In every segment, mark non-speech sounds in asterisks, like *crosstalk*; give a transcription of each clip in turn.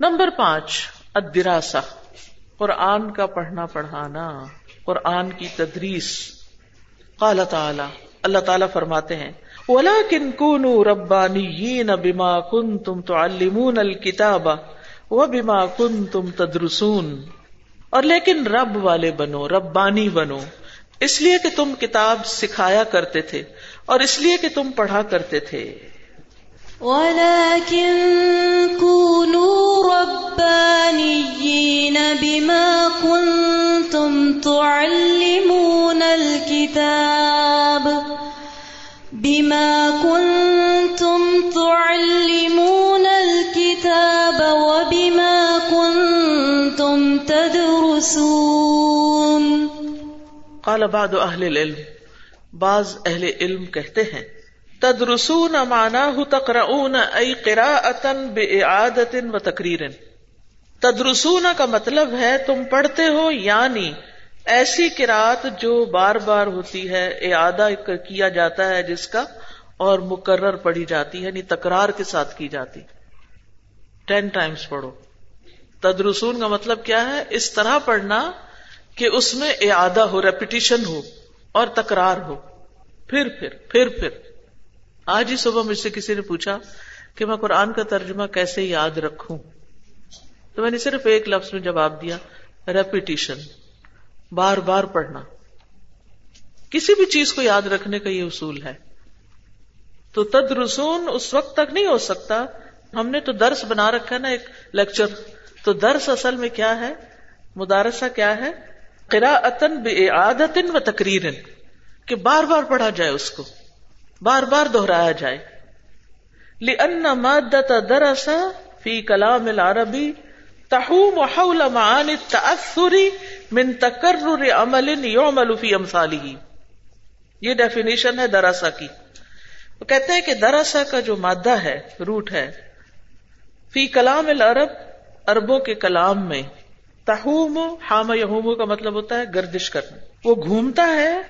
Number پانچ ادراسا قرآن کا پڑھنا پڑھانا، قرآن کی تدریس۔ قال تعالی، اللہ تعالیٰ فرماتے ہیں، وَلَكِن كُونُوا رَبَّانِيِّينَ بِمَا كُنْتُمْ تُعَلِّمُونَ الْكِتَابَ وَبِمَا كُنْتُمْ تَدْرُسُونَ۔ اور لیکن رب والے بنو، ربانی بنو، اس لیے کہ تم کتاب سکھایا کرتے تھے اور اس لیے کہ تم پڑھا کرتے تھے۔ وَلَكِن كُونُوا رَبَّانِيِّينَ بِمَا كُنْتُمْ تُعَلِّمُونَ الْكِتَابَ بِمَا كُنْتُمْ تُعَلِّمُونَ الْكِتَابَ وَبِمَا كُنْتُمْ تَدْرُسُونَ قال بعض اہل العلم، بعض اہل علم کہتے ہیں تدرسون معناہ تقرؤون ای قراءتا بإعادت و تقریر تدرسون کا مطلب ہے تم پڑھتے ہو یعنی ایسی قرآت جو بار بار ہوتی ہے، اعادہ کیا جاتا ہے جس کا، اور مقرر پڑھی جاتی ہے یعنی تکرار کے ساتھ کی جاتی. ٹین ٹائمز پڑھو. تدرسون کا مطلب کیا ہے؟ اس طرح پڑھنا کہ اس میں اعادہ ہو ریپیٹیشن ہو، اور تکرار ہو. پھر پھر پھر پھر. آج ہی صبح مجھ سے کسی نے پوچھا کہ میں قرآن کا ترجمہ کیسے یاد رکھوں؟ تو میں نے صرف ایک لفظ میں جواب دیا ریپیٹیشن بار بار پڑھنا۔ کسی بھی چیز کو یاد رکھنے کا یہ اصول ہے۔ تو تد رسون اس وقت تک نہیں ہو سکتا۔ ہم نے تو درس بنا رکھا نا ایک لیکچر تو درس اصل میں کیا ہے؟ مدارسہ کیا ہے؟ بے عادت و تقریر کہ بار بار پڑھا جائے اس کو۔ بار بار دہرایا جائے۔ لأن مادة درس في كلام العربي تحوم حول معاني التأثر من تكرر عمل يعمل في امثاله یہ ڈیفینیشن ہے دراسا کی۔ وہ کہتے ہیں کہ دراسا کا جو مادہ ہے روٹ ہے، فی کلام العرب اربوں کے کلام میں تہوم حام یہوم کا مطلب ہوتا ہے گردش کرنا۔ وہ گھومتا ہے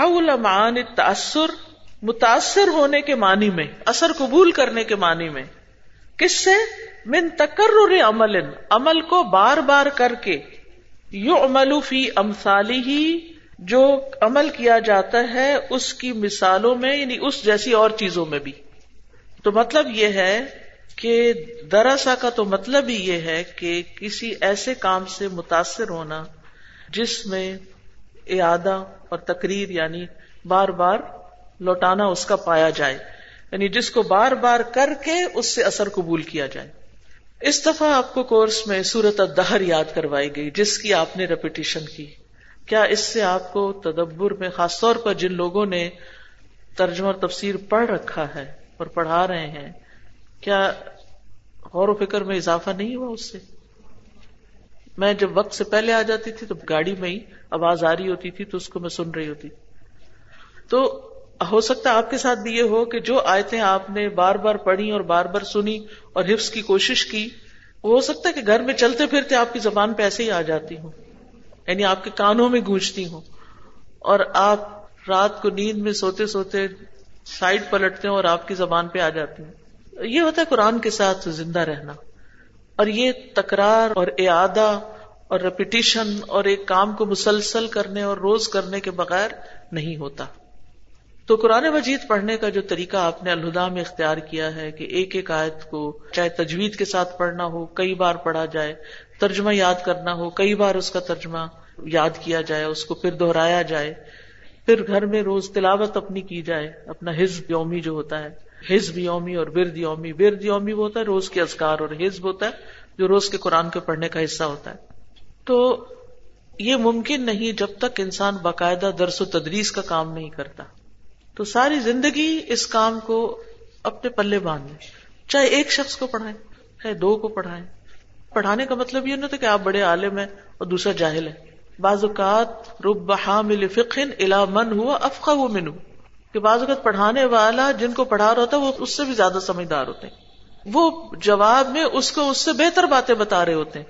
حول معانی تأثر متاثر ہونے کے معنی میں، اثر قبول کرنے کے معنی میں، کس سے؟ من تکرر عمل عمل کو بار بار کر کے یو عمل فی امسالی ہی جو عمل کیا جاتا ہے اس کی مثالوں میں یعنی اس جیسی اور چیزوں میں بھی۔ تو مطلب یہ ہے کہ دراسا کا تو مطلب ہی یہ ہے کہ کسی ایسے کام سے متاثر ہونا، جس میں اعادہ اور تقریر یعنی بار بار لوٹانا اس کا پایا جائے۔ یعنی جس کو بار بار کر کے اس سے اثر قبول کیا جائے۔ اس دفعہ آپ کو کورس میں سورت الدہر یاد کروائی گئی، جس کی آپ نے ریپیٹیشن کی۔ کیا اس سے آپ کو تدبر میں خاص طور پر جن لوگوں نے ترجمہ اور تفسیر پڑھ رکھا ہے اور پڑھا رہے ہیں، کیا غور و فکر میں اضافہ نہیں ہوا اس سے؟ میں جب وقت سے پہلے آ جاتی تھی تو گاڑی میں ہی آواز آ رہی ہوتی تھی تو اس کو میں سن رہی ہوتی۔ تو ہو سکتا ہے آپ کے ساتھ بھی یہ ہو کہ جو آیتیں آپ نے بار بار پڑھی اور بار بار سنی اور حفظ کی کوشش کی، وہ ہو سکتا ہے کہ گھر میں چلتے پھرتے آپ کی زبان پہ ایسے ہی آ جاتی ہوں یعنی آپ کے کانوں میں گونجتی ہوں اور آپ رات کو نیند میں سوتے سوتے سائڈ پلٹتے ہیں اور آپ کی زبان پہ آ جاتی ہوں۔ یہ ہوتا ہے قرآن کے ساتھ زندہ رہنا۔ اور یہ تکرار اور اعادہ اور ریپیٹیشن اور ایک کام کو مسلسل کرنے اور روز کرنے کے بغیر نہیں ہوتا۔ تو قرآن مجید پڑھنے کا جو طریقہ آپ نے الہدا میں اختیار کیا ہے کہ ایک ایک آیت کو چاہے تجوید کے ساتھ پڑھنا ہو، کئی بار پڑھا جائے، ترجمہ یاد کرنا ہو، کئی بار اس کا ترجمہ یاد کیا جائے، اس کو پھر دہرایا جائے، پھر گھر میں روز تلاوت اپنی کی جائے، اپنا حزب یومی جو ہوتا ہے، حزب یومی اور برد یومی برد یومی وہ ہوتا ہے، روز کے ازکار اور حزب ہوتا ہے، جو روز کے قرآن کے پڑھنے کا حصہ ہوتا ہے۔ تو یہ ممکن نہیں جب تک انسان باقاعدہ درس و تدریس کا کام نہیں کرتا۔ تو ساری زندگی اس کام کو اپنے پلے باندھ لیں۔ چاہے ایک شخص کو پڑھائیں، چاہے دو کو پڑھائیں۔ پڑھانے کا مطلب یہ نہیں تھا کہ آپ بڑے عالم ہیں اور دوسرا جاہل ہے۔ بعض اوقات رب حامل فقن الا من ہوا افقا وہ من کہ بعض اوقات پڑھانے والا جن کو پڑھا رہا ہوتا ہے وہ اس سے بھی زیادہ سمجھدار ہوتے ہیں۔ وہ جواب میں اس کو اس سے بہتر باتیں بتا رہے ہوتے ہیں۔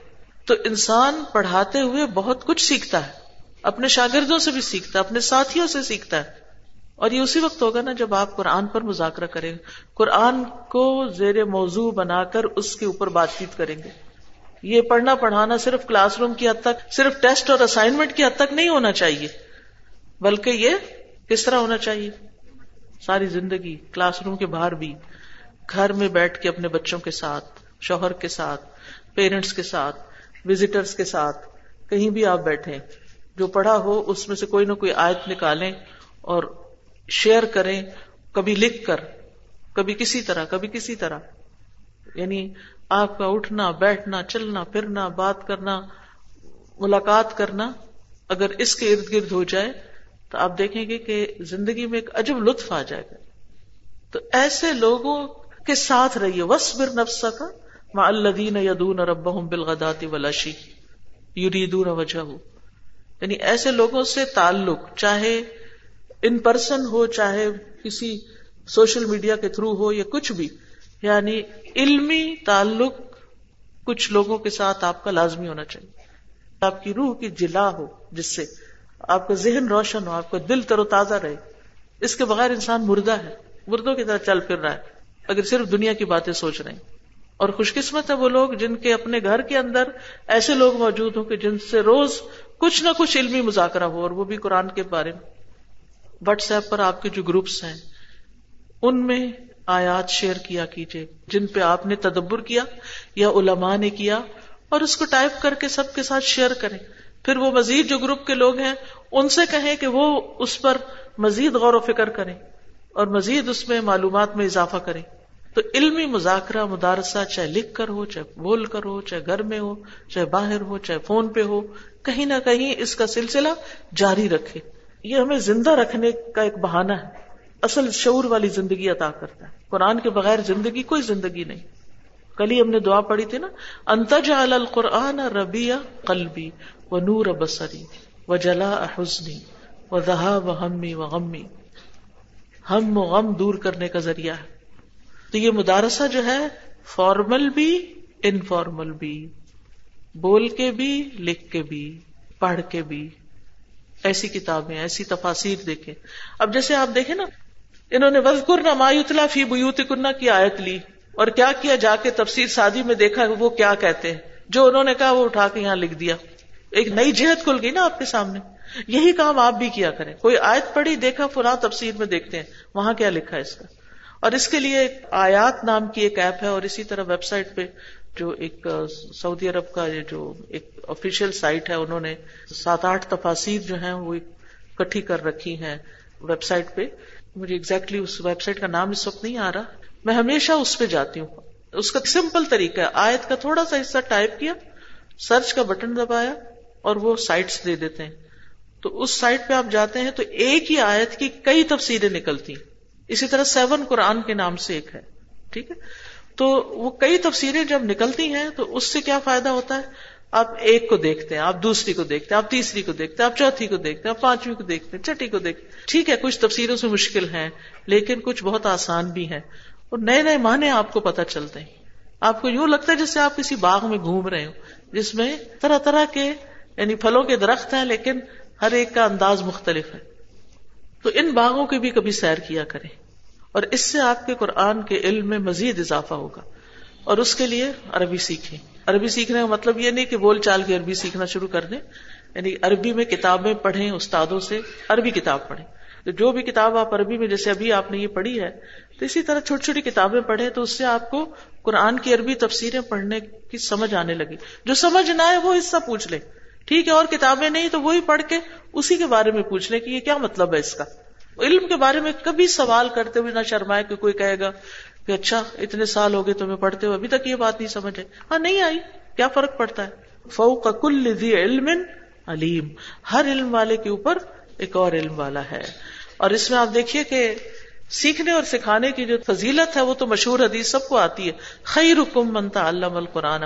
تو انسان پڑھاتے ہوئے بہت کچھ سیکھتا ہے۔ اپنے شاگردوں سے بھی سیکھتا ہے، اپنے ساتھیوں سے سیکھتا ہے۔ اور یہ اسی وقت ہوگا نا جب آپ قرآن پر مذاکرہ کریں گے۔ قرآن کو زیر موضوع بنا کر اس کے اوپر بات چیت کریں گے۔ یہ پڑھنا پڑھانا صرف کلاس روم کی حد تک، صرف ٹیسٹ اور اسائنمنٹ کی حد تک نہیں ہونا چاہیے۔ بلکہ یہ کس طرح ہونا چاہیے؟ ساری زندگی کلاس روم کے باہر بھی، گھر میں بیٹھ کے اپنے بچوں کے ساتھ، شوہر کے ساتھ پیرنٹس کے ساتھ وزٹرس کے ساتھ، کہیں بھی آپ بیٹھے جو پڑھا ہو اس میں سے کوئی نہ کوئی آیت نکالیں اور شیئر کریں، کبھی لکھ کر، کبھی کسی طرح، کبھی کسی طرح۔ یعنی آپ کا اٹھنا، بیٹھنا، چلنا، پھرنا، بات کرنا، ملاقات کرنا اگر اس کے ارد گرد ہو جائے تو آپ دیکھیں گے کہ زندگی میں ایک عجب لطف آ جائے گا۔ تو ایسے لوگوں کے ساتھ رہیے۔ وسبر نفس کا ماں الدین یدون رب بالغداتی ولاشی یریدون وجہ یعنی ایسے لوگوں سے تعلق، چاہے ان پرسن ہو، چاہے کسی سوشل میڈیا کے تھرو ہو یا کچھ بھی یعنی علمی تعلق کچھ لوگوں کے ساتھ آپ کا لازمی ہونا چاہیے۔ آپ کی روح کی جلا ہو، جس سے آپ کا ذہن روشن ہو، آپ کا دل تر و تازہ رہے۔ اس کے بغیر انسان مردہ ہے۔ مردوں کی طرح چل پھر رہا ہے۔ اگر صرف دنیا کی باتیں سوچ رہے ہیں۔ اور خوش قسمت ہے وہ لوگ جن کے اپنے گھر کے اندر ایسے لوگ موجود ہوں کہ جن سے روز کچھ نہ کچھ علمی مذاکرہ ہو اور وہ بھی قرآن کے بارے میں۔ واٹس ایپ پر آپ کے جو گروپس ہیں، ان میں آیات شیئر کیا کیجیے جن پہ آپ نے تدبر کیا یا علماء نے کیا، اور اس کو ٹائپ کر کے سب کے ساتھ شیئر کریں۔ پھر وہ مزید جو گروپ کے لوگ ہیں، ان سے کہیں کہ وہ اس پر مزید غور و فکر کریں اور مزید اس میں معلومات میں اضافہ کریں۔ تو علمی مذاکرہ مدارسہ چاہے لکھ کر ہو، چاہے بول کر ہو، چاہے گھر میں ہو، چاہے باہر ہو، چاہے فون پہ ہو، کہیں نہ کہیں اس کا سلسلہ جاری رکھے۔ یہ ہمیں زندہ رکھنے کا ایک بہانہ ہے۔ اصل شعور والی زندگی عطا کرتا ہے۔ قرآن کے بغیر زندگی کوئی زندگی نہیں۔ کل ہی ہم نے دعا پڑھی تھی نا انتج القرآن ربیہ قلبی و نور بسری و جلا حسنی و دہا و ہمی و غمی. ہم و غم دور کرنے کا ذریعہ ہے۔ تو یہ مدارسہ جو ہے، فارمل بھی، انفارمل بھی۔ بول کے بھی، لکھ کے بھی، پڑھ کے بھی۔ ایسی کتابیں، ایسی تفاصیر دیکھیں۔ اب جیسے آپ دیکھیں نا، انہوں نے وزقر مایوتلا فی بیوت کنہ کی آیت لی۔ اور کیا کیا جا کے تفسیر سادی میں دیکھا وہ کیا کہتے ہیں۔ جو انہوں نے کہا وہ اٹھا کے یہاں لکھ دیا۔ ایک نئی جہت کھل گئی نا آپ کے سامنے۔ یہی کام آپ بھی کیا کریں۔ کوئی آیت پڑھی، دیکھا، فلاں تفسیر میں دیکھتے ہیں۔ وہاں کیا لکھا ہے اس کا؟ اور اس کے لیے آیات نام کی ایک ایپ ہے اور اسی طرح ویب سائٹ پہ جو ایک سعودی عرب کا جو ایک آفیشیل سائٹ ہے، انہوں نے سات آٹھ تفاصیر جو ہیں، وہ اکٹھی کر رکھی ہیں ویب سائٹ پہ۔ مجھے ایگزیکٹلی اس ویب سائٹ کا نام اس وقت نہیں آ رہا۔ میں ہمیشہ اس پہ جاتی ہوں۔ اس کا سمپل طریقہ ہے۔ آیت کا تھوڑا سا حصہ ٹائپ کیا سرچ کا بٹن دبایا اور وہ سائٹس دے دیتے ہیں۔ تو اس سائٹ پہ آپ جاتے ہیں تو ایک ہی آیت کی کئی تفصیلیں نکلتی اسی طرح سیون قرآن کے نام سے ایک ہے۔ ٹھیک ہے؟ تو وہ کئی تفسیریں جب نکلتی ہیں تو اس سے کیا فائدہ ہوتا ہے؟ آپ ایک کو دیکھتے ہیں، آپ دوسری کو دیکھتے ہیں، آپ تیسری کو دیکھتے ہیں، آپ چوتھی کو دیکھتے ہیں، آپ پانچویں کو دیکھتے ہیں، چھٹی کو دیکھتے ہیں۔ ٹھیک ہے، کچھ تفسیروں سے مشکل ہیں، لیکن کچھ بہت آسان بھی ہیں۔ اور نئے نئے معنی آپ کو پتہ چلتے ہیں۔ آپ کو یوں لگتا ہے جیسے آپ کسی باغ میں گھوم رہے ہو جس میں طرح طرح کے یعنی پھلوں کے درخت ہیں، لیکن ہر ایک کا انداز مختلف ہے۔ تو ان باغوں کی بھی کبھی سیر کیا کریں۔ اور اس سے آپ کے قرآن کے علم میں مزید اضافہ ہوگا۔ اور اس کے لیے عربی سیکھیں۔ عربی سیکھنے کا مطلب یہ نہیں کہ بول چال کے عربی سیکھنا شروع کر دیں۔ یعنی عربی میں کتابیں پڑھیں استادوں سے، عربی کتاب پڑھیں۔ تو جو بھی کتاب آپ عربی میں، جیسے ابھی آپ نے یہ پڑھی ہے، تو اسی طرح چھوٹی چھوٹی کتابیں پڑھیں تو اس سے آپ کو قرآن کی عربی تفسیریں پڑھنے کی سمجھ آنے لگی۔ جو سمجھ نہ آئے، وہ حصہ پوچھ لیں۔ ٹھیک ہے، اور کتابیں نہیں تو وہی پڑھ کے اسی کے بارے میں پوچھ لیں کہ یہ کیا مطلب ہے اس کا۔ علم کے بارے میں کبھی سوال کرتے ہوئے نہ شرمائے کہ کوئی کہے گا کہ اچھا اتنے سال ہو گئے تمہیں پڑھتے ہوئے، ابھی تک یہ بات نہیں سمجھے ہاں نہیں آئی۔ کیا فرق پڑتا ہے؟ فوق کل علم علیم۔ ہر علم والے کے اوپر ایک اور علم والا ہے۔ اور اس میں آپ دیکھیے کہ سیکھنے اور سکھانے کی جو فضیلت ہے، وہ تو مشہور حدیث سب کو آتی ہے۔ خیر حکم منتا علم القرآن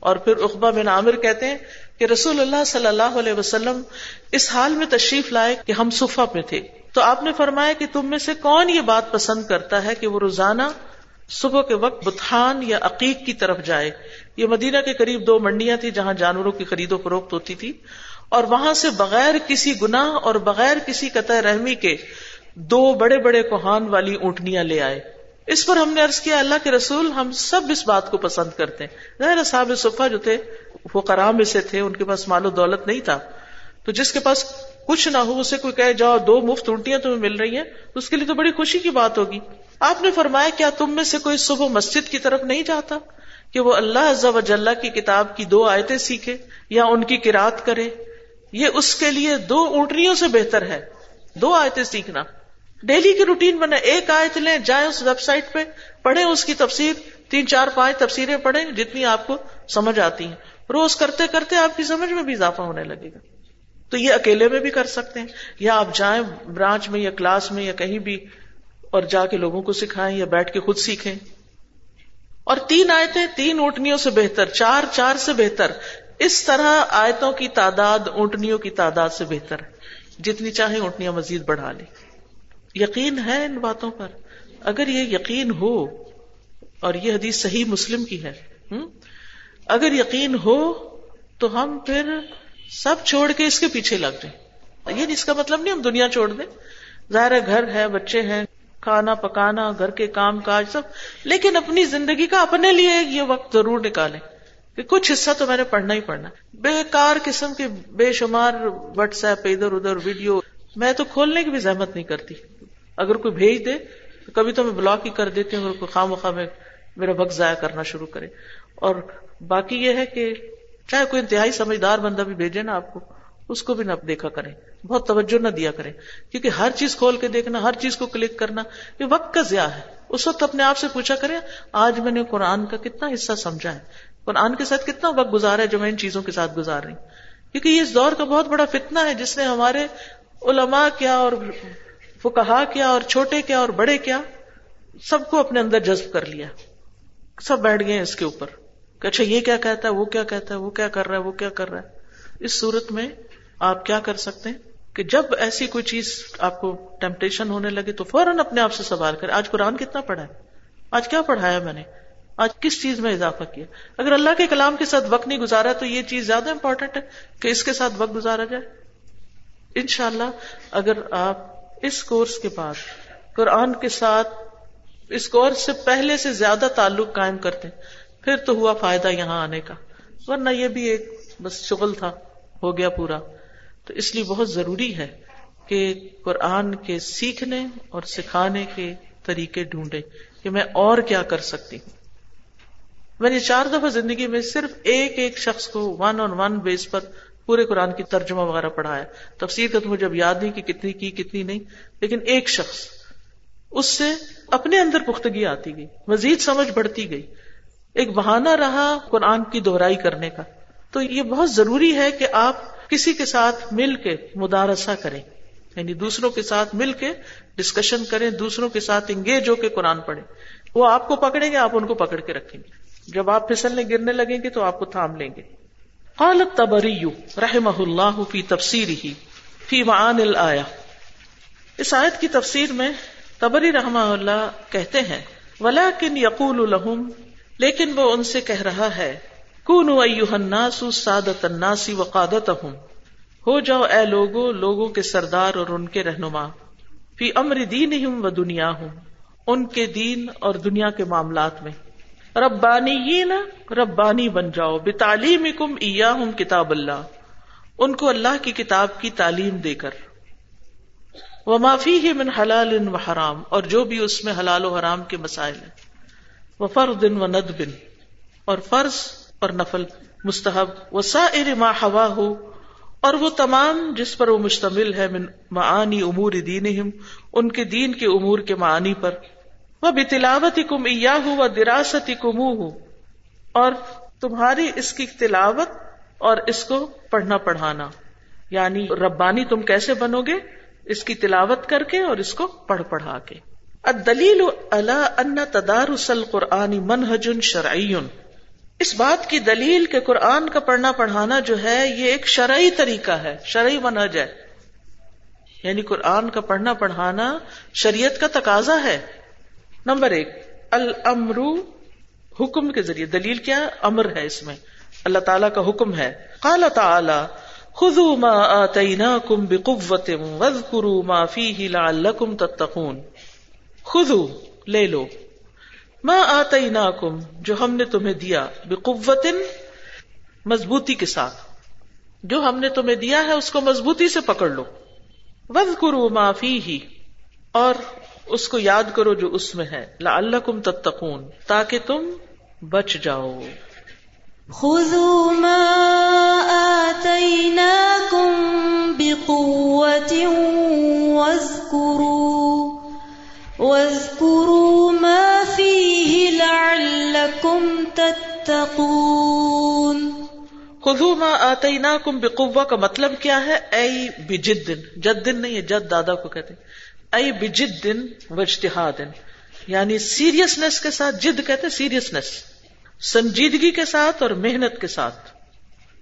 اور پھر اقبا بن عامر کہتے ہیں کہ رسول اللہ صلی اللہ علیہ وسلم اس حال میں تشریف لائے کہ ہم صفا میں تھے۔ تو آپ نے فرمایا کہ تم میں سے کون یہ بات پسند کرتا ہے کہ وہ روزانہ صبح کے وقت بتان یا عقیق کی طرف جائے؟ یہ مدینہ کے قریب دو منڈیاں تھی جہاں جانوروں کی خرید و فروخت ہوتی تھی۔ اور وہاں سے بغیر کسی گناہ اور بغیر کسی قطع رحمی کے دو بڑے بڑے کوہان والی اونٹنیاں لے آئے۔ اس پر ہم نے عرض کیا، اللہ کے رسول ہم سب اس بات کو پسند کرتے ہیں۔ ظاہر صاحب صفا جو تھے، وہ کرام سے تھے، ان کے پاس مال و دولت نہیں تھا۔ تو جس کے پاس کچھ نہ ہو، اسے کوئی کہے، جاؤ، دو مفت الٹیاں تمہیں مل رہی ہیں تو اس کے لیے تو بڑی خوشی کی بات ہوگی۔ آپ نے فرمایا، کیا تم میں سے کوئی صبح مسجد کی طرف نہیں جاتا کہ وہ اللہ عز و جلہ کی کتاب کی دو آیتیں سیکھے یا ان کی کراط کرے؟ یہ اس کے لیے دو اونٹنیوں سے بہتر ہے۔ دو آیتیں سیکھنا۔ ڈیلی کی روٹین بنے ایک آیت لیں، جائیں اس ویب سائٹ پہ، پڑھیں اس کی تفسیر، تین چار پانچ تفسیریں پڑھیں، جتنی آپ کو سمجھ آتی ہیں۔ روز کرتے کرتے آپ کی سمجھ میں بھی اضافہ ہونے لگے گا۔ تو یہ اکیلے میں بھی کر سکتے ہیں یا آپ جائیں برانچ میں یا کلاس میں یا کہیں بھی اور جا کے لوگوں کو سکھائیں یا بیٹھ کے خود سیکھیں۔ اور تین آیتیں، تین اونٹنیوں سے بہتر، چار چار سے بہتر۔ اس طرح آیتوں کی تعداد اونٹنیوں کی تعداد سے بہتر۔ ہے جتنی چاہیں اونٹنیاں مزید بڑھا لیں۔ یقین ہے ان باتوں پر؟ اگر یہ یقین ہو، اور یہ حدیث صحیح مسلم کی ہے اگر یقین ہو تو ہم پھر سب چھوڑ کے اس کے پیچھے لگ جائیں۔ یہ اس کا مطلب نہیں ہم دنیا چھوڑ دیں۔ ظاہر گھر ہے، بچے ہیں، کھانا پکانا، گھر کے کام کاج سب۔ لیکن اپنی زندگی کا اپنے لیے یہ وقت ضرور نکالیں کہ کچھ حصہ تو میں نے پڑھنا ہی پڑھنا۔ بے کار قسم کے بے شمار واٹس ایپ ادھر ادھر ویڈیو۔ میں تو کھولنے کی بھی زحمت نہیں کرتی۔ اگر کوئی بھیج دے، تو کبھی تو میں بلاک ہی کر دیتی ہوں۔ کوئی خواہ مخواہ میں میرا وقت ضائع کرنا شروع کرے۔ اور باقی یہ ہے کہ چاہے کوئی انتہائی سمجھدار بندہ بھی بھیجے نا آپ کو، اس کو بھی نہ دیکھا کریں۔ بہت توجہ نہ دیا کریں۔ کیونکہ ہر چیز کھول کے دیکھنا، ہر چیز کو کلک کرنا، یہ وقت کا ضیاع ہے۔ اس وقت اپنے آپ سے پوچھا کریں، آج میں نے قرآن کا کتنا حصہ سمجھا ہے؟ قرآن کے ساتھ کتنا وقت گزارا ہے جو میں ان چیزوں کے ساتھ گزار رہی ہوں؟ کیونکہ یہ اس دور کا بہت بڑا فتنہ ہے جس نے ہمارے علماء کیا اور وہ کہا کیا اور چھوٹے کیا اور بڑے کیا، سب کو اپنے اندر جذب کر لیا۔ سب بیٹھ گئے اس کے اوپر۔ کہ اچھا یہ کیا کہتا ہے وہ کیا کہتا ہے وہ کیا کر رہا ہے وہ کیا کر رہا ہے اس صورت میں آپ کیا کر سکتے ہیں کہ جب ایسی کوئی چیز آپ کو ٹیمپٹیشن ہونے لگے تو فوراً اپنے آپ سے سوال کرے آج قرآن کتنا پڑھا ہے؟ آج کیا پڑھایا میں نے؟ آج کس چیز میں اضافہ کیا؟ اگر اللہ کے کلام کے ساتھ وقت نہیں گزارا تو یہ چیز زیادہ امپورٹنٹ ہے کہ اس کے ساتھ وقت گزارا جائے۔ انشاءاللہ اگر آپ اس کورس کے بعد قرآن کے ساتھ اس کورس سے پہلے سے زیادہ تعلق قائم کرتے ہیں پھر تو ہوا فائدہ یہاں آنے کا۔ ورنہ یہ بھی ایک بس شغل تھا، ہو گیا پورا۔ تو اس لیے بہت ضروری ہے کہ قرآن کے سیکھنے اور سکھانے کے طریقے ڈھونڈے کہ میں اور کیا کر سکتی ہوں۔ میں نے چار دفعہ زندگی میں صرف ایک ایک شخص کو ون آن ون بیس پر پورے قرآن کی ترجمہ وغیرہ پڑھایا۔ تفسیر کا تو مجھے اب یاد نہیں کہ کتنی کی، کتنی نہیں، لیکن ایک شخص۔ اس سے اپنے اندر پختگی آتی گئی، مزید سمجھ بڑھتی گئی۔ ایک بہانہ رہا قرآن کی دہرائی کرنے کا۔ تو یہ بہت ضروری ہے کہ آپ کسی کے ساتھ مل کے مدارسہ کریں۔ یعنی دوسروں کے ساتھ مل کے ڈسکشن کریں، دوسروں کے ساتھ انگیج ہو کے قرآن پڑھیں۔ وہ آپ کو پکڑیں گے، آپ ان کو پکڑ کے رکھیں گے۔ جب آپ پھسلنے، گرنے لگیں گے تو آپ کو تھام لیں گے۔ قال الطبری رحمہ اللہ فی تفسیر ہی فی معان الایا اس آیت کی تفسیر میں تبری رحمہ اللہ کہتے ہیں ولیکن یقول لهم لیکن وہ ان سے کہہ رہا ہے کونوا ایوہ الناس سادت الناس وقادتهم ہو جاؤ اے لوگو، لوگوں کے سردار اور ان کے رہنما، فی امر دینہم و دنیاہم، ان کے دین اور دنیا کے معاملات میں۔ ربانی ربانی بن جاؤ بے تعلیم کم ہوں کتاب اللہ، ان کو اللہ کی کتاب کی تعلیم دے کر۔ وہ معافی ہی من حلال و حرام، اور جو بھی اس میں حلال و حرام کے مسائل ہیں۔ وہ فرد و ند بن اور فرض اور نفل مستحب و سا ما ہوا ہو اور وہ تمام جس پر وہ مشتمل ہے من معانی امور دین ان کے دین کے امور کے معانی پر۔ وہ بھی تلاوت کم و دراست کم ہو اور تمہاری اس کی تلاوت اور اس کو پڑھنا پڑھانا۔ یعنی ربانی تم کیسے بنو گے؟ اس کی تلاوت کر کے اور اس کو پڑھ پڑھا کے۔ دلیل اللہ ان تدارس القرآن منہج شرعی. اس بات کی دلیل کے قرآن کا پڑھنا پڑھانا جو ہے، یہ ایک شرعی طریقہ ہے، شرعی منہج ہے۔ یعنی قرآن کا پڑھنا پڑھانا شریعت کا تقاضا ہے۔ نمبر ایک المرو حکم کے ذریعے۔ دلیل کیا؟ امر ہے اس میں۔ اللہ تعالیٰ کا حکم ہے۔ قال تعالی، خذو ما آتیناکم بقوت وذکروا ما فیہ لعلکم تتقون۔ خذو، لے لو۔ ماں آتا جو ہم نے تمہیں دیا بقوت مضبوطی کے ساتھ۔ جو ہم نے تمہیں دیا ہے، اس کو مضبوطی سے پکڑ لو۔ وز کرو معافی ہی اور اس کو یاد کرو جو اس میں ہے۔ لا اللہ کم تتقون، تاکہ تم بچ جاؤ۔ خذوا ما آتيناكم بقوة واذكروا واذكروا ما فيه لعلكم تتقون. خذوا ما آتيناكم بقوة کا مطلب کیا ہے؟ اے بجد جد نہیں ہے، جد دادا کو کہتے ہیں۔ اے بجد و اجتہاد یعنی سیریسنس کے ساتھ، جد کہتے سیریسنس سنجیدگی کے ساتھ اور محنت کے ساتھ۔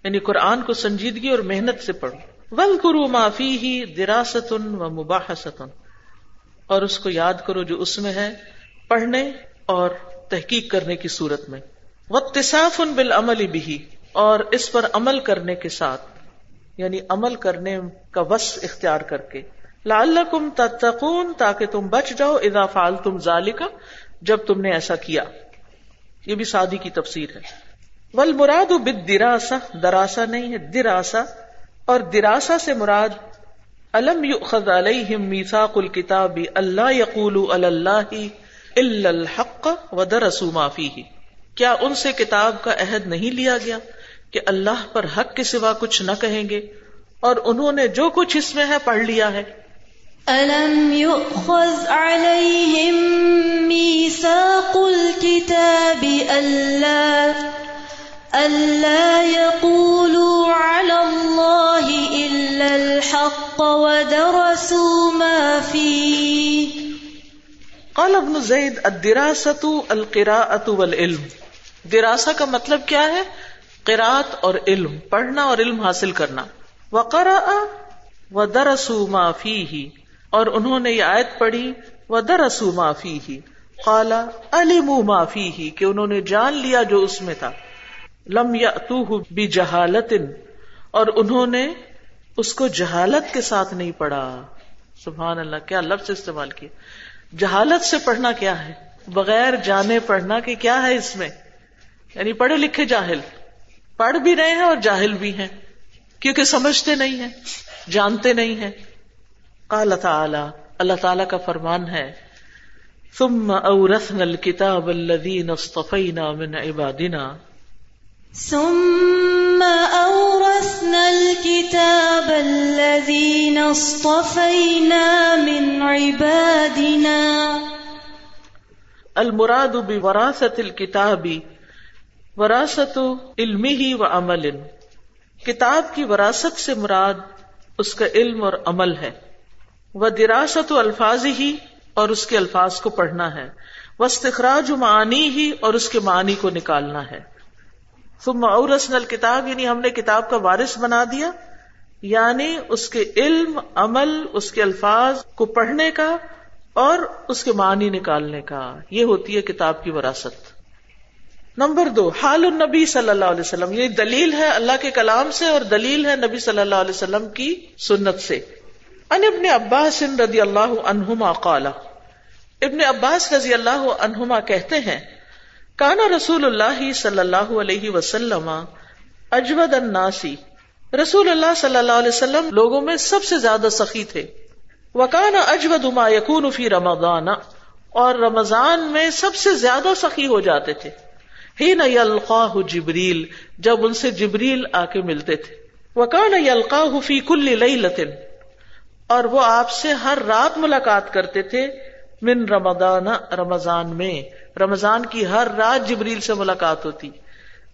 یعنی قرآن کو سنجیدگی اور محنت سے پڑھو۔ ول گرو معافی ہی دراست و مباحث اور اس کو یاد کرو جو اس میں ہے، پڑھنے اور تحقیق کرنے کی صورت میں۔ وقتصاف ان بال عمل بھی اور اس پر عمل کرنے کے ساتھ یعنی عمل کرنے کا وس اختیار کر کے۔ لال تتقون، تاکہ تم بچ جاؤ ادا فال تم جب تم نے ایسا کیا۔ یہ بھی سادی کی تفسیر ہے۔ ول مراد بد دراسا دراسا نہیں ہے دراسا اور دراسا سے مراد الم یؤخذ علیہم میثاق الکتاب اللہ یقول اللہ الا الحق ودرسوا ما فیہ کیا ان سے کتاب کا عہد نہیں لیا گیا کہ اللہ پر حق کے سوا کچھ نہ کہیں گے؟ اور انہوں نے جو کچھ اس میں ہے پڑھ لیا ہے۔ ألم يؤخذ عليهم ميثاق الكتاب ألا ألا يقولوا ابن زید الدراسة القراءة والعلم. دراسہ کا مطلب کیا ہے؟ قرات اور علم، پڑھنا اور علم حاصل کرنا. وقرأ ودرسوا ما فيه اور انہوں نے یہ آیت پڑھی وہ درسو معافی ہی خالا علی معافی ہی کہ انہوں نے جان لیا جو اس میں تھا. لم یا بھی جہالت اور انہوں نے اس کو جہالت کے ساتھ نہیں پڑھا. سبحان اللہ، کیا لفظ استعمال کیا. جہالت سے پڑھنا کیا ہے؟ بغیر جانے پڑھنا کہ کیا ہے اس میں؟ یعنی پڑھے لکھے جاہل۔ پڑھ بھی رہے ہیں اور جاہل بھی ہیں۔ کیونکہ سمجھتے نہیں ہیں، جانتے نہیں ہیں۔ قال تعالی، اللہ تعالی کا فرمان ہے، ثم اورثنا الكتاب الذين اصطفينا من عبادنا۔ ثم اورثنا الكتاب الذين اصطفينا من عبادنا. المراد بوراثة الكتاب وراثة علمه وعمل. کتاب کی وراثت سے مراد اس کا علم اور عمل ہے. وہ دراست و الفاظ ہی اور اس کے الفاظ کو پڑھنا ہے. وہ استخراج معنی ہی اور اس کے معنی کو نکالنا ہے. کتاب یعنی ہم نے کتاب کا وارث بنا دیا یعنی اس کے علم، عمل، اس کے الفاظ کو پڑھنے کا اور اس کے معنی نکالنے کا، یہ ہوتی ہے کتاب کی وراثت۔ نمبر دو، حال النبی صلی اللہ علیہ وسلم، یہ دلیل ہے اللہ کے کلام سے اور دلیل ہے نبی صلی اللہ علیہ وسلم کی سنت سے۔ ان ابن عباس رضی اللہ عنہما قال، ابن عباس رضی اللہ عنہما کہتے ہیں کانا رسول اللہ صلی اللہ علیہ وسلم اجود الناسی رسول اللہ صلی اللہ علیہ وسلم لوگوں میں سب سے زیادہ سخی تھے. وکانا اجود ما یکون فی رمضان اور رمضان میں سب سے زیادہ سخی ہو جاتے تھے. ہی نہ یلقاہ جبریل، جب ان سے جبریل آ کے ملتے تھے. وکان یلقاہ فی کل لیلۃ اور وہ آپ سے ہر رات ملاقات کرتے تھے من رمضان رمضان میں رمضان کی ہر رات جبریل سے ملاقات ہوتی۔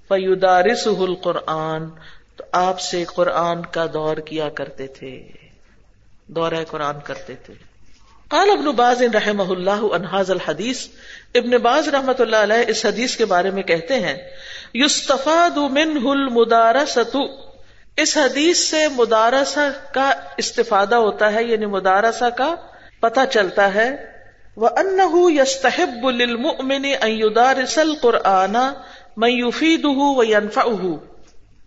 فیودارس القرآن، تو آپ سے قرآن کا دور کیا کرتے تھے۔ دورہ قرآن کرتے تھے۔ قال ابن باز رحمہ اللہ انحاظ الحدیث، ابن باز رحمت اللہ علیہ اس حدیث کے بارے میں کہتے ہیں، یستفاد منہ المدارست اس حدیث سے مدارسا کا استفادہ ہوتا ہے یعنی مدارسا کا پتہ چلتا ہے۔ وہ ان یستحب للمؤمن ان يدارس القرآن من يفيده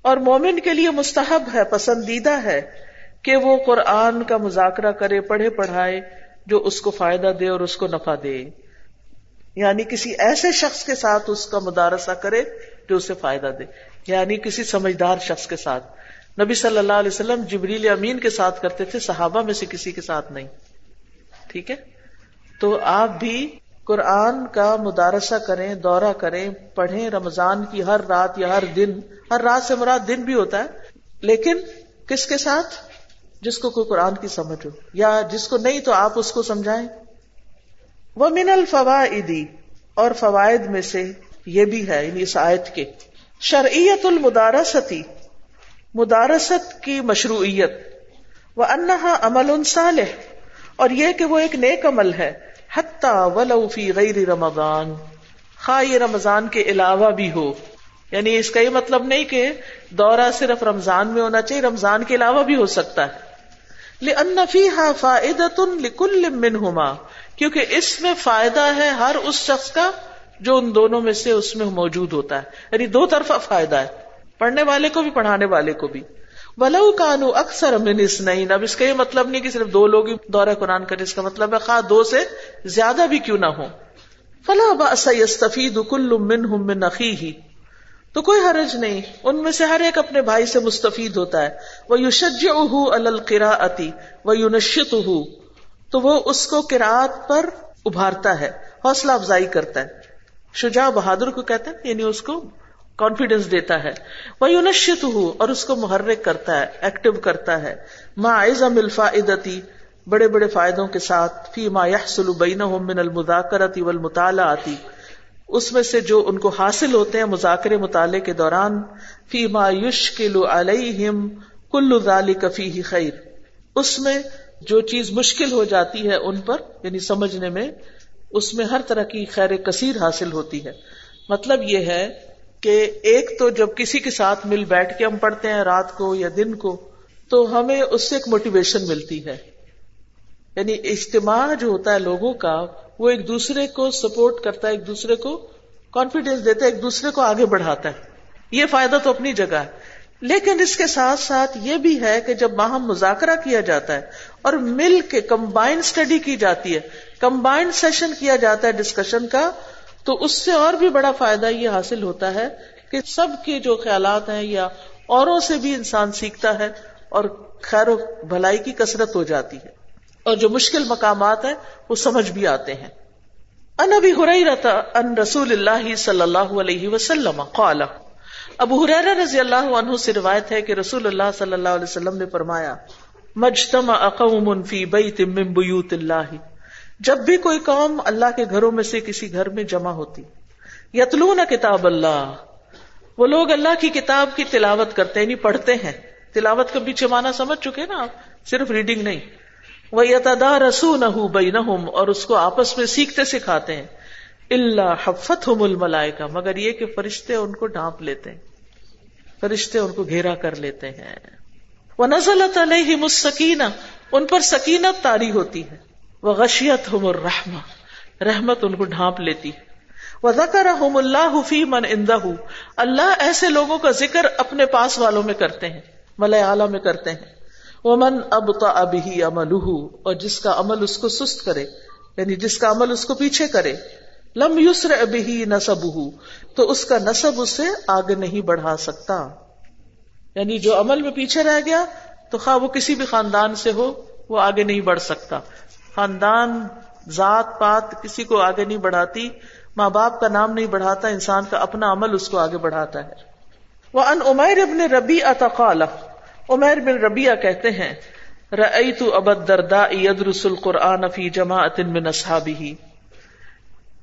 اور مومن کے لیے مستحب ہے، پسندیدہ ہے کہ وہ قرآن کا مذاکرہ کرے، پڑھے، پڑھائے، جو اس کو فائدہ دے اور اس کو نفع دے۔ یعنی کسی ایسے شخص کے ساتھ اس کا مدارسہ کرے جو اسے فائدہ دے۔ یعنی کسی سمجھدار شخص کے ساتھ۔ نبی صلی اللہ علیہ وسلم جبریل امین کے ساتھ کرتے تھے، صحابہ میں سے کسی کے ساتھ نہیں۔ ٹھیک ہے؟ تو آپ بھی قرآن کا مدارسہ کریں، دورہ کریں، پڑھیں رمضان کی ہر رات یا ہر دن، ہر رات سے مراد دن بھی ہوتا ہے، لیکن کس کے ساتھ؟ جس کو کوئی قرآن کی سمجھ ہو، یا جس کو نہیں تو آپ اس کو سمجھائیں۔ وہ من الفوائدی اور فوائد میں سے یہ بھی ہے یعنی اس آیت کے۔ شرعیت المدارستی، مدارست کی مشروعیت۔ وہ انہا عمل صالح اور یہ کہ وہ ایک نیک عمل ہے۔ حتیٰ ولو فی غیر رمضان۔ خواہ یہ رمضان کے علاوہ بھی ہو۔ یعنی اس کا یہ مطلب نہیں کہ دورہ صرف رمضان میں ہونا چاہیے، رمضان کے علاوہ بھی ہو سکتا ہے۔ لِأَنَّ فَائِدَةٌ لِكُلِّ مِّنْهُمَا۔ کیونکہ اس میں فائدہ ہے ہر اس شخص کا جو ان دونوں میں سے اس میں موجود ہوتا ہے۔ یعنی دو طرفہ فائدہ ہے۔ پڑھنے والے کو بھی، پڑھانے والے کو بھی۔ ولو کانو اکثر من اسنین اب اس کا یہ مطلب نہیں کہ صرف دو لوگ ہی دورہ قرآن کرے اس کا مطلب ہے خواہ دو سے زیادہ بھی کیوں نہ ہو فلا باس یستفید کل منہم من اخیہ تو کوئی حرج نہیں، ان میں سے ہر ایک اپنے بھائی سے مستفید ہوتا ہے۔ وہ یوشجہ القراءتی وہ یونشت تو وہ اس کو قرآت پر ابھارتا ہے، حوصلہ افزائی کرتا ہے۔ شجاع بہادر کو کہتے ہیں یعنی اس کو کانفیڈینس دیتا ہے۔ وہ یونشت ہو اور اس کو محرک کرتا ہے ایکٹیو کرتا ہے۔ ما عزم الفائدتی بڑے بڑے فائدوں کے ساتھ۔ فی ما یحصل بینہم من المذاکرتی والمطالعاتی اس میں سے جو ان کو حاصل ہوتے ہیں مذاکرے مطالعے کے دوران۔ فی ما یشکل علیہم کل ذالک فیہ خیر اس میں جو چیز مشکل ہو جاتی ہے ان پر یعنی سمجھنے میں، اس میں ہر طرح کی خیر کثیر حاصل ہوتی ہے۔ مطلب یہ ہے کہ ایک تو جب کسی کے ساتھ مل بیٹھ کے ہم پڑھتے ہیں رات کو یا دن کو، تو ہمیں اس سے ایک موٹیویشن ملتی ہے۔ یعنی اجتماع جو ہوتا ہے لوگوں کا، وہ ایک دوسرے کو سپورٹ کرتا ہے، ایک دوسرے کو کانفیڈینس دیتا ہے، ایک دوسرے کو آگے بڑھاتا ہے۔ یہ فائدہ تو اپنی جگہ ہے۔ لیکن اس کے ساتھ ساتھ یہ بھی ہے کہ جب وہاں مذاکرہ کیا جاتا ہے اور مل کے کمبائنڈ اسٹڈی کی جاتی ہے کمبائنڈ سیشن کیا جاتا ہے ڈسکشن کا تو اس سے اور بھی بڑا فائدہ یہ حاصل ہوتا ہے کہ سب کے جو خیالات ہیں یا اوروں سے بھی انسان سیکھتا ہے اور خیر و بھلائی کی کثرت ہو جاتی ہے اور جو مشکل مقامات ہیں وہ سمجھ بھی آتے ہیں۔ ان ابھی رہتا ان رسول اللہ صلی اللہ علیہ وسلم قال، ابو حریر رضی اللہ عنہ سے روایت ہے کہ رسول اللہ صلی اللہ علیہ وسلم نے فرمایا، مجتمع اقوم فی بیت من بیوت اللہ۔ جب بھی کوئی قوم اللہ کے گھروں میں سے کسی گھر میں جمع ہوتی، یتلون کتاب اللہ، وہ لوگ اللہ کی کتاب کی تلاوت کرتے ہیں یعنی پڑھتے ہیں۔ تلاوت کا پیچھے مانا سمجھ چکے نا آپ؟ صرف ریڈنگ نہیں۔ وہ یتدا رسو نہ اور اس کو آپس میں سیکھتے سکھاتے ہیں۔ اللہ حفت ہوں الملائکہ مگر یہ کہ فرشتے ان کو ڈھانپ لیتے ہیں۔ فرشتے ان کو گھیرا کر لیتے ہیں۔ وہ نزل علیہ مسکینہ ان پر سکینت تاری ہوتی ہے۔ وہ غشیت ہم الرحم رحمت ان کو ڈھانپ لیتی۔ وہ ذکر اللہ فی من اندہ اللہ ایسے لوگوں کا ذکر اپنے پاس والوں میں کرتے ہیں ملئے اعلی میں کرتے ہیں۔ وہ من اب تو اب ہی عمل اور جس کا عمل اس کو سست کرے یعنی جس کا عمل اس کو پیچھے کرے، لم یسر اب ہی نصب تو اس کا نصب اسے آگے نہیں بڑھا سکتا۔ یعنی جو عمل میں پیچھے رہ گیا، تو خواہ وہ کسی بھی خاندان سے ہو، وہ آگے نہیں بڑھ سکتا۔ خاندان، ذات، پات کسی کو آگے نہیں بڑھاتی، ماں باپ کا نام نہیں بڑھاتا، انسان کا اپنا عمل اس کو آگے بڑھاتا ہے۔ وہ ان عمیر ابن ربی اتقال عمیر بن ربیہ کہتے ہیں رأیت ابد دردا یدرس القرآن فی جماعت من اصحابہ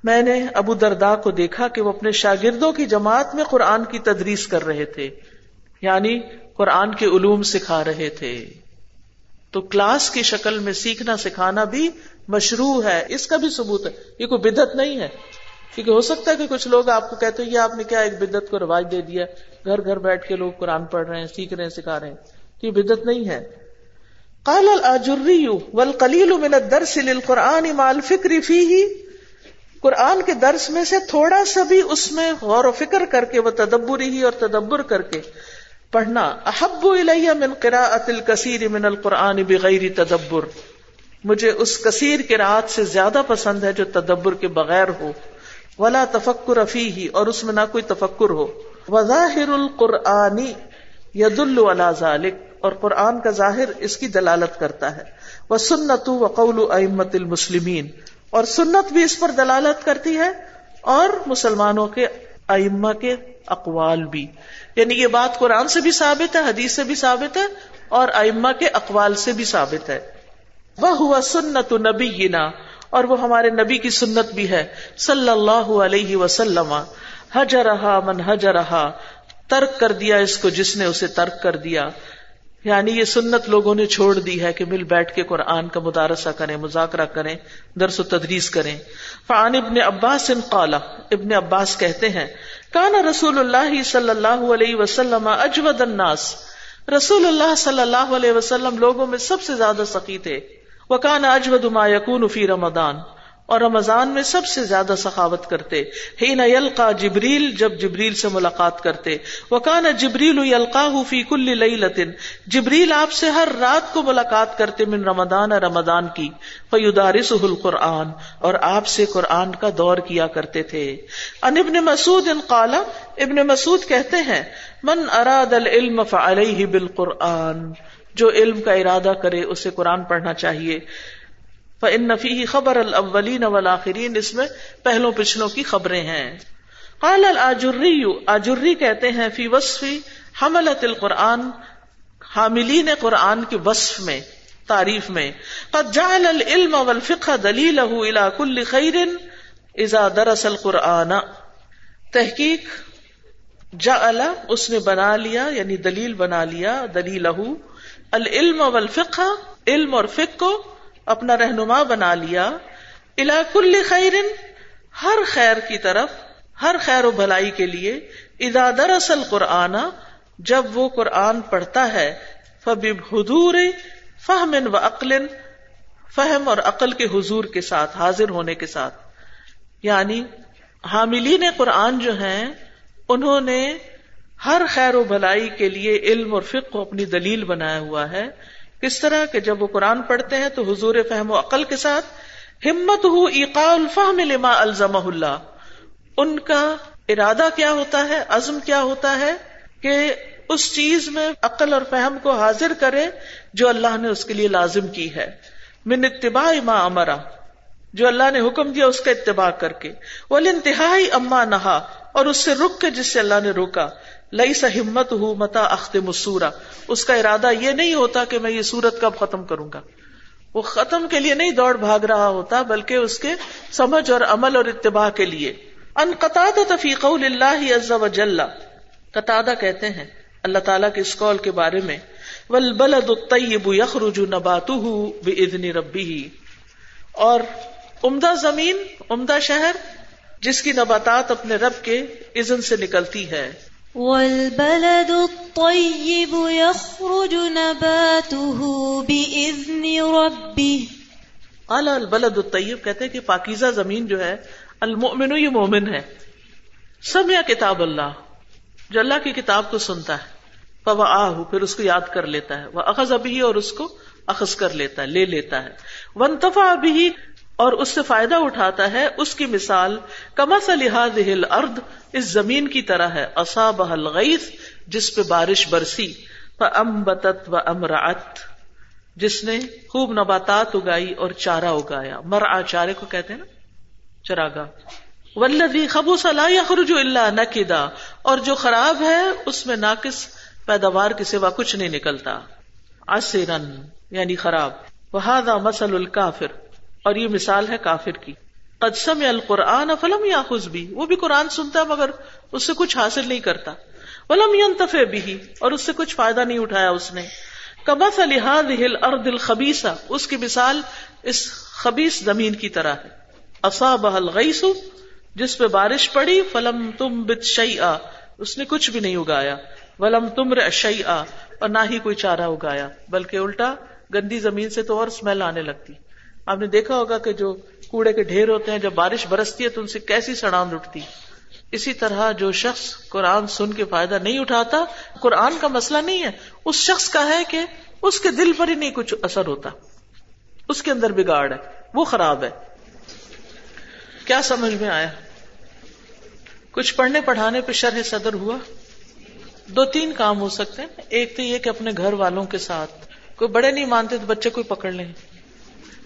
میں نے ابو دردا کو دیکھا کہ وہ اپنے شاگردوں کی جماعت میں قرآن کی تدریس کر رہے تھے یعنی قرآن کے علوم سکھا رہے تھے۔ تو کلاس کی شکل میں سیکھنا سکھانا بھی مشروع ہے۔ اس کا بھی ثبوت ہے۔ یہ کوئی بدت نہیں ہے۔ کیونکہ ہو سکتا ہے کہ کچھ لوگ آپ کو کہتے یہ آپ نے کیا ایک بدت کو رواج دے دیا؟ گھر گھر بیٹھ کے لوگ قرآن پڑھ رہے ہیں، سیکھ رہے ہیں، سکھا رہے ہیں۔ تو یہ بدت نہیں ہے۔ قال الجری والقلیل من الدرس للقرآن مع الفکر فیہ۔ قرآن کے درس میں سے تھوڑا سا بھی اس میں غور و فکر کر کے، وہ تدبری ہی اور تدبر کر کے۔ پڑھنا، احب الیہ من قراءت الکثیر من القرآن بغیر تدبر۔ مجھے اس کثیر قراءت سے زیادہ پسند ہے جو تدبر کے بغیر ہو۔ ولا تفکر افی ہی اور اس میں نہ کوئی تفکر ہو۔ وظاہر القرآنی ید ذالک، اور قرآن کا ظاہر اس کی دلالت کرتا ہے۔ وہ سنت و قول امت المسلمین۔ اور سنت بھی اس پر دلالت کرتی ہے اور مسلمانوں کے ائمہ کے اقوال بھی۔ یعنی یہ بات قرآن سے بھی ثابت ہے، حدیث سے بھی ثابت ہے اور ائمہ کے اقوال سے بھی ثابت ہے۔ وہ ہوا سنت نبی اور وہ ہمارے نبی کی سنت بھی ہے۔ صلی اللہ علیہ وسلم حج رہا من حج رہا ترک کر دیا اس کو جس نے اسے ترک کر دیا۔ یعنی یہ سنت لوگوں نے چھوڑ دی ہے کہ مل بیٹھ کے قرآن کا مدارسہ کریں، مذاکرہ کریں، درس و تدریس کریں۔ فعن ابن عباس ان قالا ابن عباس کہتے ہیں کانا رسول اللہ صلی اللہ علیہ وسلم اجود الناس. رسول اللہ صلی اللہ علیہ وسلم لوگوں میں سب سے زیادہ سخی تھے۔ وہ کانا اجود ما یقون فی رمضان۔ اور رمضان میں سب سے زیادہ سخاوت کرتے۔ ہی نہ یلقا جبریل، جب جبریل سے ملاقات کرتے۔ وہ کان جبریل یلقا فی کل لطن جبریل آپ سے ہر رات کو ملاقات کرتے من رمضان رمضان کی۔ فیدارس القرآن۔ اور آپ سے قرآن کا دور کیا کرتے تھے۔ ان ابن مسعود ان قالا ابن مسعود کہتے ہیں، من اراد العلم فعلیہ بالقرآن۔ جو علم کا ارادہ کرے، اسے قرآن پڑھنا چاہیے۔ ان نفی خبر الاولین والآخرین اس میں پہلوں پچھلوں کی خبریں ہیں۔ قال الجری آجری کہتے ہیں فی وصفی حملت القرآن، حاملین قرآن کے وصف میں، تعریف میں۔ قد جعل العلم والفقہ دلیلہ الى کل خیر اذا درس القرآن۔ تحقیق، جعل، اس نے بنا لیا یعنی دلیل بنا لیا دلیلہ العلم والفقہ علم اور فقہ کو اپنا رہنما بنا لیا الا کل خیر ہر خیر کی طرف، ہر خیر و بھلائی کے لیے ادا دراصل قرآن جب وہ قرآن پڑھتا ہے، فبب حضور فہم و عقل فہم اور عقل کے حضور کے ساتھ، حاضر ہونے کے ساتھ۔ یعنی حاملین قرآن جو ہیں، انہوں نے ہر خیر و بھلائی کے لیے علم اور فقہ کو اپنی دلیل بنایا ہوا ہے۔ کس طرح کہ جب وہ قرآن پڑھتے ہیں تو حضور فہم و عقل کے ساتھ ہمت ہو ایقا الفہم لما الزم اللہ۔ ان کا ارادہ کیا ہوتا ہے، عزم کیا ہوتا ہے کہ اس چیز میں عقل اور فہم کو حاضر کرے جو اللہ نے اس کے لیے لازم کی ہے۔ من اتباع ما امرا جو اللہ نے حکم دیا اس کا اتباع کر کے۔ وہ انتہائی اما نہا، اور اس سے رک کے جس سے اللہ نے روکا لئی سا ہمت ہوں متا اخت مسورا اس کا ارادہ یہ نہیں ہوتا کہ میں یہ سورت کب ختم کروں گا۔ وہ ختم کے لیے نہیں دوڑ بھاگ رہا ہوتا، بلکہ اس کے سمجھ اور عمل اور اتباع کے لیے۔ ان قطع تفیق اللہ عز و جل۔ قطع کہتے ہیں اللہ تعالیٰ کے اس قول کے بارے میں ول بلد الطیب یخرج نباتہ باذن ربی اور عمدہ زمین، عمدہ شہر، جس کی نباتات اپنے رب کے اذن سے نکلتی ہے۔ والبلد الطيب يخرج نباته بإذن ربه. قال البلد الطيب کہتے ہیں کہ پاکیزہ زمین جو ہے، المؤمن یہ مومن ہے۔ سمع کتاب اللہ، جو اللہ کی کتاب کو سنتا ہے۔ فوآہ پھر اس کو یاد کر لیتا ہے۔ وہ اخذ ابھی اور اس کو اخذ کر لیتا ہے، لے لیتا ہے۔ ونتفا ابھی اور اس سے فائدہ اٹھاتا ہے اس کی مثال کمس لحاظ ارد اس زمین کی طرح ہے۔ اصاب الغیث جس پہ بارش برسی۔ امبتت و امرات جس نے خوب نباتات اگائی اور چارہ اگایا۔ مر چارے کو کہتے ہیں نا؟ چراگا ولدی خبو صلاح یخرج اللہ نقدا اور جو خراب ہے، اس میں ناقص پیداوار کے سوا کچھ نہیں نکلتا۔ اصرن یعنی خراب۔ وہ مسل الکافر اور یہ مثال ہے کافر کی۔ قدسم القرآن فلم یا بھی وہ بھی قرآن سنتا ہے مگر اس سے کچھ حاصل نہیں کرتا۔ ولم ينتفع بھی اور اس سے کچھ فائدہ نہیں اٹھایا اس نے۔ کبس الحاد ہل ارد اس کی مثال اس خبیس زمین کی طرح ہے۔ اصاب الغیس جس پہ بارش پڑی۔ فلم تم بت شعی اس نے کچھ بھی نہیں اگایا۔ ولم تم رشی اور نہ ہی کوئی چارہ اگایا۔ بلکہ الٹا گندی زمین سے تو اور اسمیل آنے لگتی۔ آپ نے دیکھا ہوگا کہ جو کوڑے کے ڈھیر ہوتے ہیں، جب بارش برستی ہے تو ان سے کیسی سڑان اٹھتی اسی طرح جو شخص قرآن سن کے فائدہ نہیں اٹھاتا، قرآن کا مسئلہ نہیں ہے۔ اس شخص کا ہے کہ اس کے دل پر ہی نہیں کچھ اثر ہوتا۔ اس کے اندر بگاڑ ہے۔ وہ خراب ہے۔ کیا سمجھ میں آیا؟ کچھ پڑھنے پڑھانے پہ شرح صدر ہوا۔ دو تین کام ہو سکتے ہیں۔ ایک تو یہ کہ اپنے گھر والوں کے ساتھ، کوئی بڑے نہیں مانتے تو بچے کوئی پکڑ لیں۔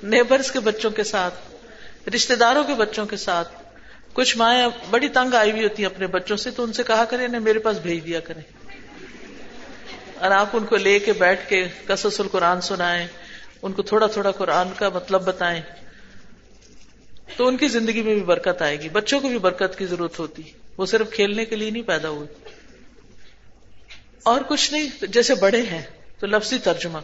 نیبرز کے بچوں کے ساتھ رشتے داروں کے بچوں کے ساتھ۔ کچھ مائیں بڑی تنگ آئی ہوئی ہوتی ہیں اپنے بچوں سے، تو ان سے کہا کریں، انہیں میرے پاس بھیج دیا کریں۔ اور آپ ان کو لے کے بیٹھ کے کسس القرآن سنائیں، ان کو تھوڑا تھوڑا قرآن کا مطلب بتائیں، تو ان کی زندگی میں بھی برکت آئے گی۔ بچوں کو بھی برکت کی ضرورت ہوتی۔ وہ صرف کھیلنے کے لیے نہیں پیدا ہوئے۔ اور کچھ نہیں، جیسے بڑے ہیں، تو لفظی ترجمہ۔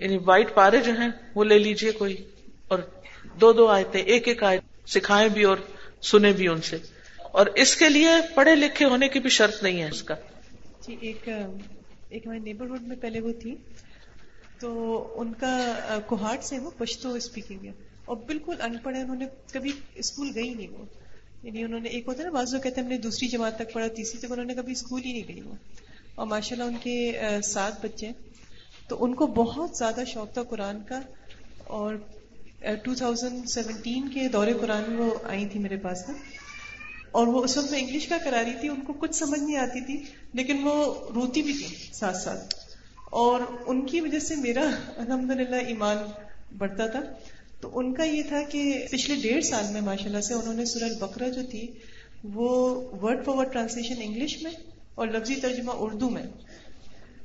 یعنی وائٹ پارے جو ہیں، وہ لے لیجیے کوئی۔ اور دو دو آیتیں، ایک ایک آیت سکھائیں بھی اور سنیں بھی ان سے۔ اور اس کے لیے پڑھے لکھے ہونے کی بھی شرط نہیں ہے اس کا۔ جی ایک ایک ہمارے نیبرہڈ میں پہلے وہ تھی۔ تو ان کا، کوہاٹ سے وہ پشتو اسپیکنگ ہے۔ اور بالکل ان پڑھ ہے، انہوں نے کبھی اسکول گئی نہیں وہ۔ یعنی انہوں نے، ایک ہوتا ہے نا بازو کہتے ہیں ہم نے دوسری جماعت تک پڑھا، تیسری تک انہوں نے کبھی اسکول ہی نہیں گئی وہ۔ اور ماشاء اللہ ان کے سات بچے تو ان کو بہت زیادہ شوق تھا قرآن کا اور ٹو تھاؤزینڈ سیونٹین کے دورے قرآن وہ آئی تھی میرے پاس نا اور وہ اس وقت میں انگلش کا کرا رہی تھی، ان کو کچھ سمجھ نہیں آتی تھی، لیکن وہ روتی بھی تھی ساتھ ساتھ۔ اور ان کی وجہ سے میرا *laughs* الحمد للہ ایمان بڑھتا تھا۔ تو ان کا یہ تھا کہ پچھلے ڈیڑھ سال میں ماشاء اللہ سے انہوں نے سورہ البقرہ جو تھی، وہ word for word translation English میں اور لفظی ترجمہ اردو میں۔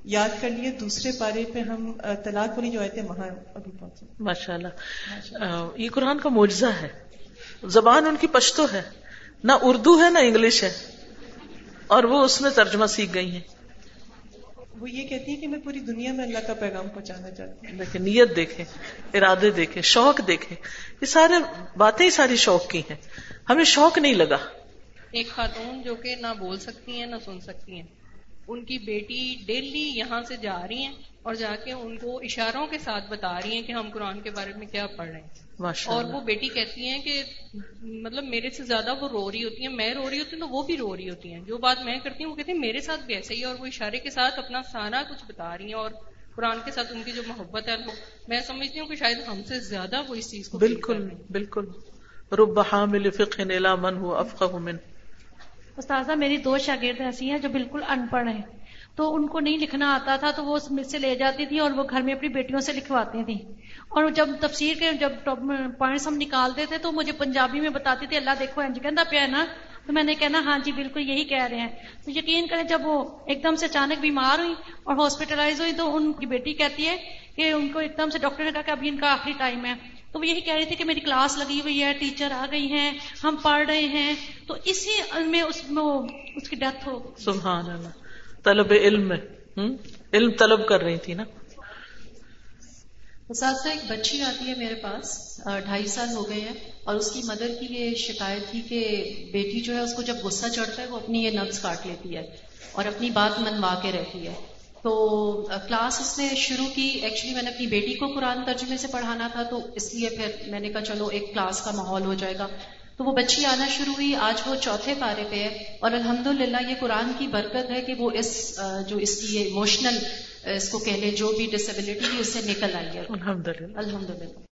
یاد کر لیے دوسرے پارے پہ ہم طلاق والی جو آئے تھے وہاں ابھی پہنچے ماشاء اللہ یہ قرآن کا معجزہ ہے۔ زبان ان کی پشتو ہے۔ نہ اردو ہے نہ انگلش ہے۔ اور وہ اس میں ترجمہ سیکھ گئی ہیں۔ وہ یہ کہتی ہے کہ میں پوری دنیا میں اللہ کا پیغام پہنچانا چاہتی ہوں۔ دیکھیں نیت دیکھیں ارادے دیکھیں شوق دیکھیں۔ یہ سارے باتیں ہی ساری شوق کی ہیں۔ ہمیں شوق نہیں لگا۔ ایک خاتون جو کہ نہ بول سکتی ہیں نہ سن سکتی ہیں۔ ان کی بیٹی ڈیلی یہاں سے جا رہی ہیں اور جا کے ان کو اشاروں کے ساتھ بتا رہی ہیں کہ ہم قرآن کے بارے میں کیا پڑھ رہے ہیں۔ اور وہ بیٹی کہتی ہیں کہ مطلب میرے سے زیادہ وہ رو رہی ہوتی ہیں میں رو رہی ہوتی ہوں تو وہ بھی رو رہی ہوتی ہیں۔ جو بات میں کرتی ہوں وہ کہتی ہیں میرے ساتھ بھی ایسے ہی اور وہ اشارے کے ساتھ اپنا سارا کچھ بتا رہی ہیں اور قرآن کے ساتھ ان کی جو محبت ہے میں سمجھتی ہوں کہ شاید ہم سے زیادہ وہ اس چیز کو بالکل بالکل۔ رب حامل فقہ نیلا من ہو افقہ من استاذہ میری دو شاگرد ایسی ہیں جو بالکل ان پڑھ ہیں۔ تو ان کو نہیں لکھنا آتا تھا تو وہ مجھ سے لے جاتی تھی اور وہ گھر میں اپنی بیٹیوں سے لکھواتی تھیں۔ اور جب تفسیر کے جب پوائنٹس ہم نکالتے تھے تو مجھے پنجابی میں بتاتی تھی، اللہ دیکھو انج کہنا پیا نا؟ تو میں نے کہنا ہاں جی بالکل یہی کہہ رہے ہیں۔ تو یقین کریں جب وہ ایک دم سے اچانک بیمار ہوئی اور ہاسپٹلائز ہوئی تو ان کی بیٹی کہتی ہے کہ ان کو ایک دم سے ڈاکٹر نے کہا کہ ابھی ان کا آخری ٹائم ہے۔ تو وہ یہی کہہ رہی تھی کہ میری کلاس لگی ہوئی ہے ٹیچر آ گئی ہیں ہم پڑھ رہے ہیں۔ تو اسی میں اس میں اس کی ڈیتھ ہو سبحان اللہ۔ طلب علم میں۔ علم طلب کر رہی تھی نا۔ اساتذہ ایک بچی آتی ہے میرے پاس ڈھائی سال ہو گئے ہیں اور اس کی مدر کی یہ شکایت تھی کہ بیٹی جو ہے اس کو جب غصہ چڑھتا ہے وہ اپنی یہ نبز کاٹ لیتی ہے اور اپنی بات منوا کے رہتی ہے۔ تو کلاس اس نے شروع کی. ایکچولی میں نے اپنی بیٹی کو قرآن ترجمے سے پڑھانا تھا تو اس لیے پھر میں نے کہا چلو ایک کلاس کا ماحول ہو جائے گا. تو وہ بچی آنا شروع ہوئی. آج وہ چوتھے پارے پہ ہے اور الحمد یہ قرآن کی برکت ہے کہ وہ اس جو اس کی یہ ایموشنل اس کو کہہ لیں جو بھی ڈسیبلٹی اس سے نکل آئی ہے۔ الحمد للہ الحمد للہ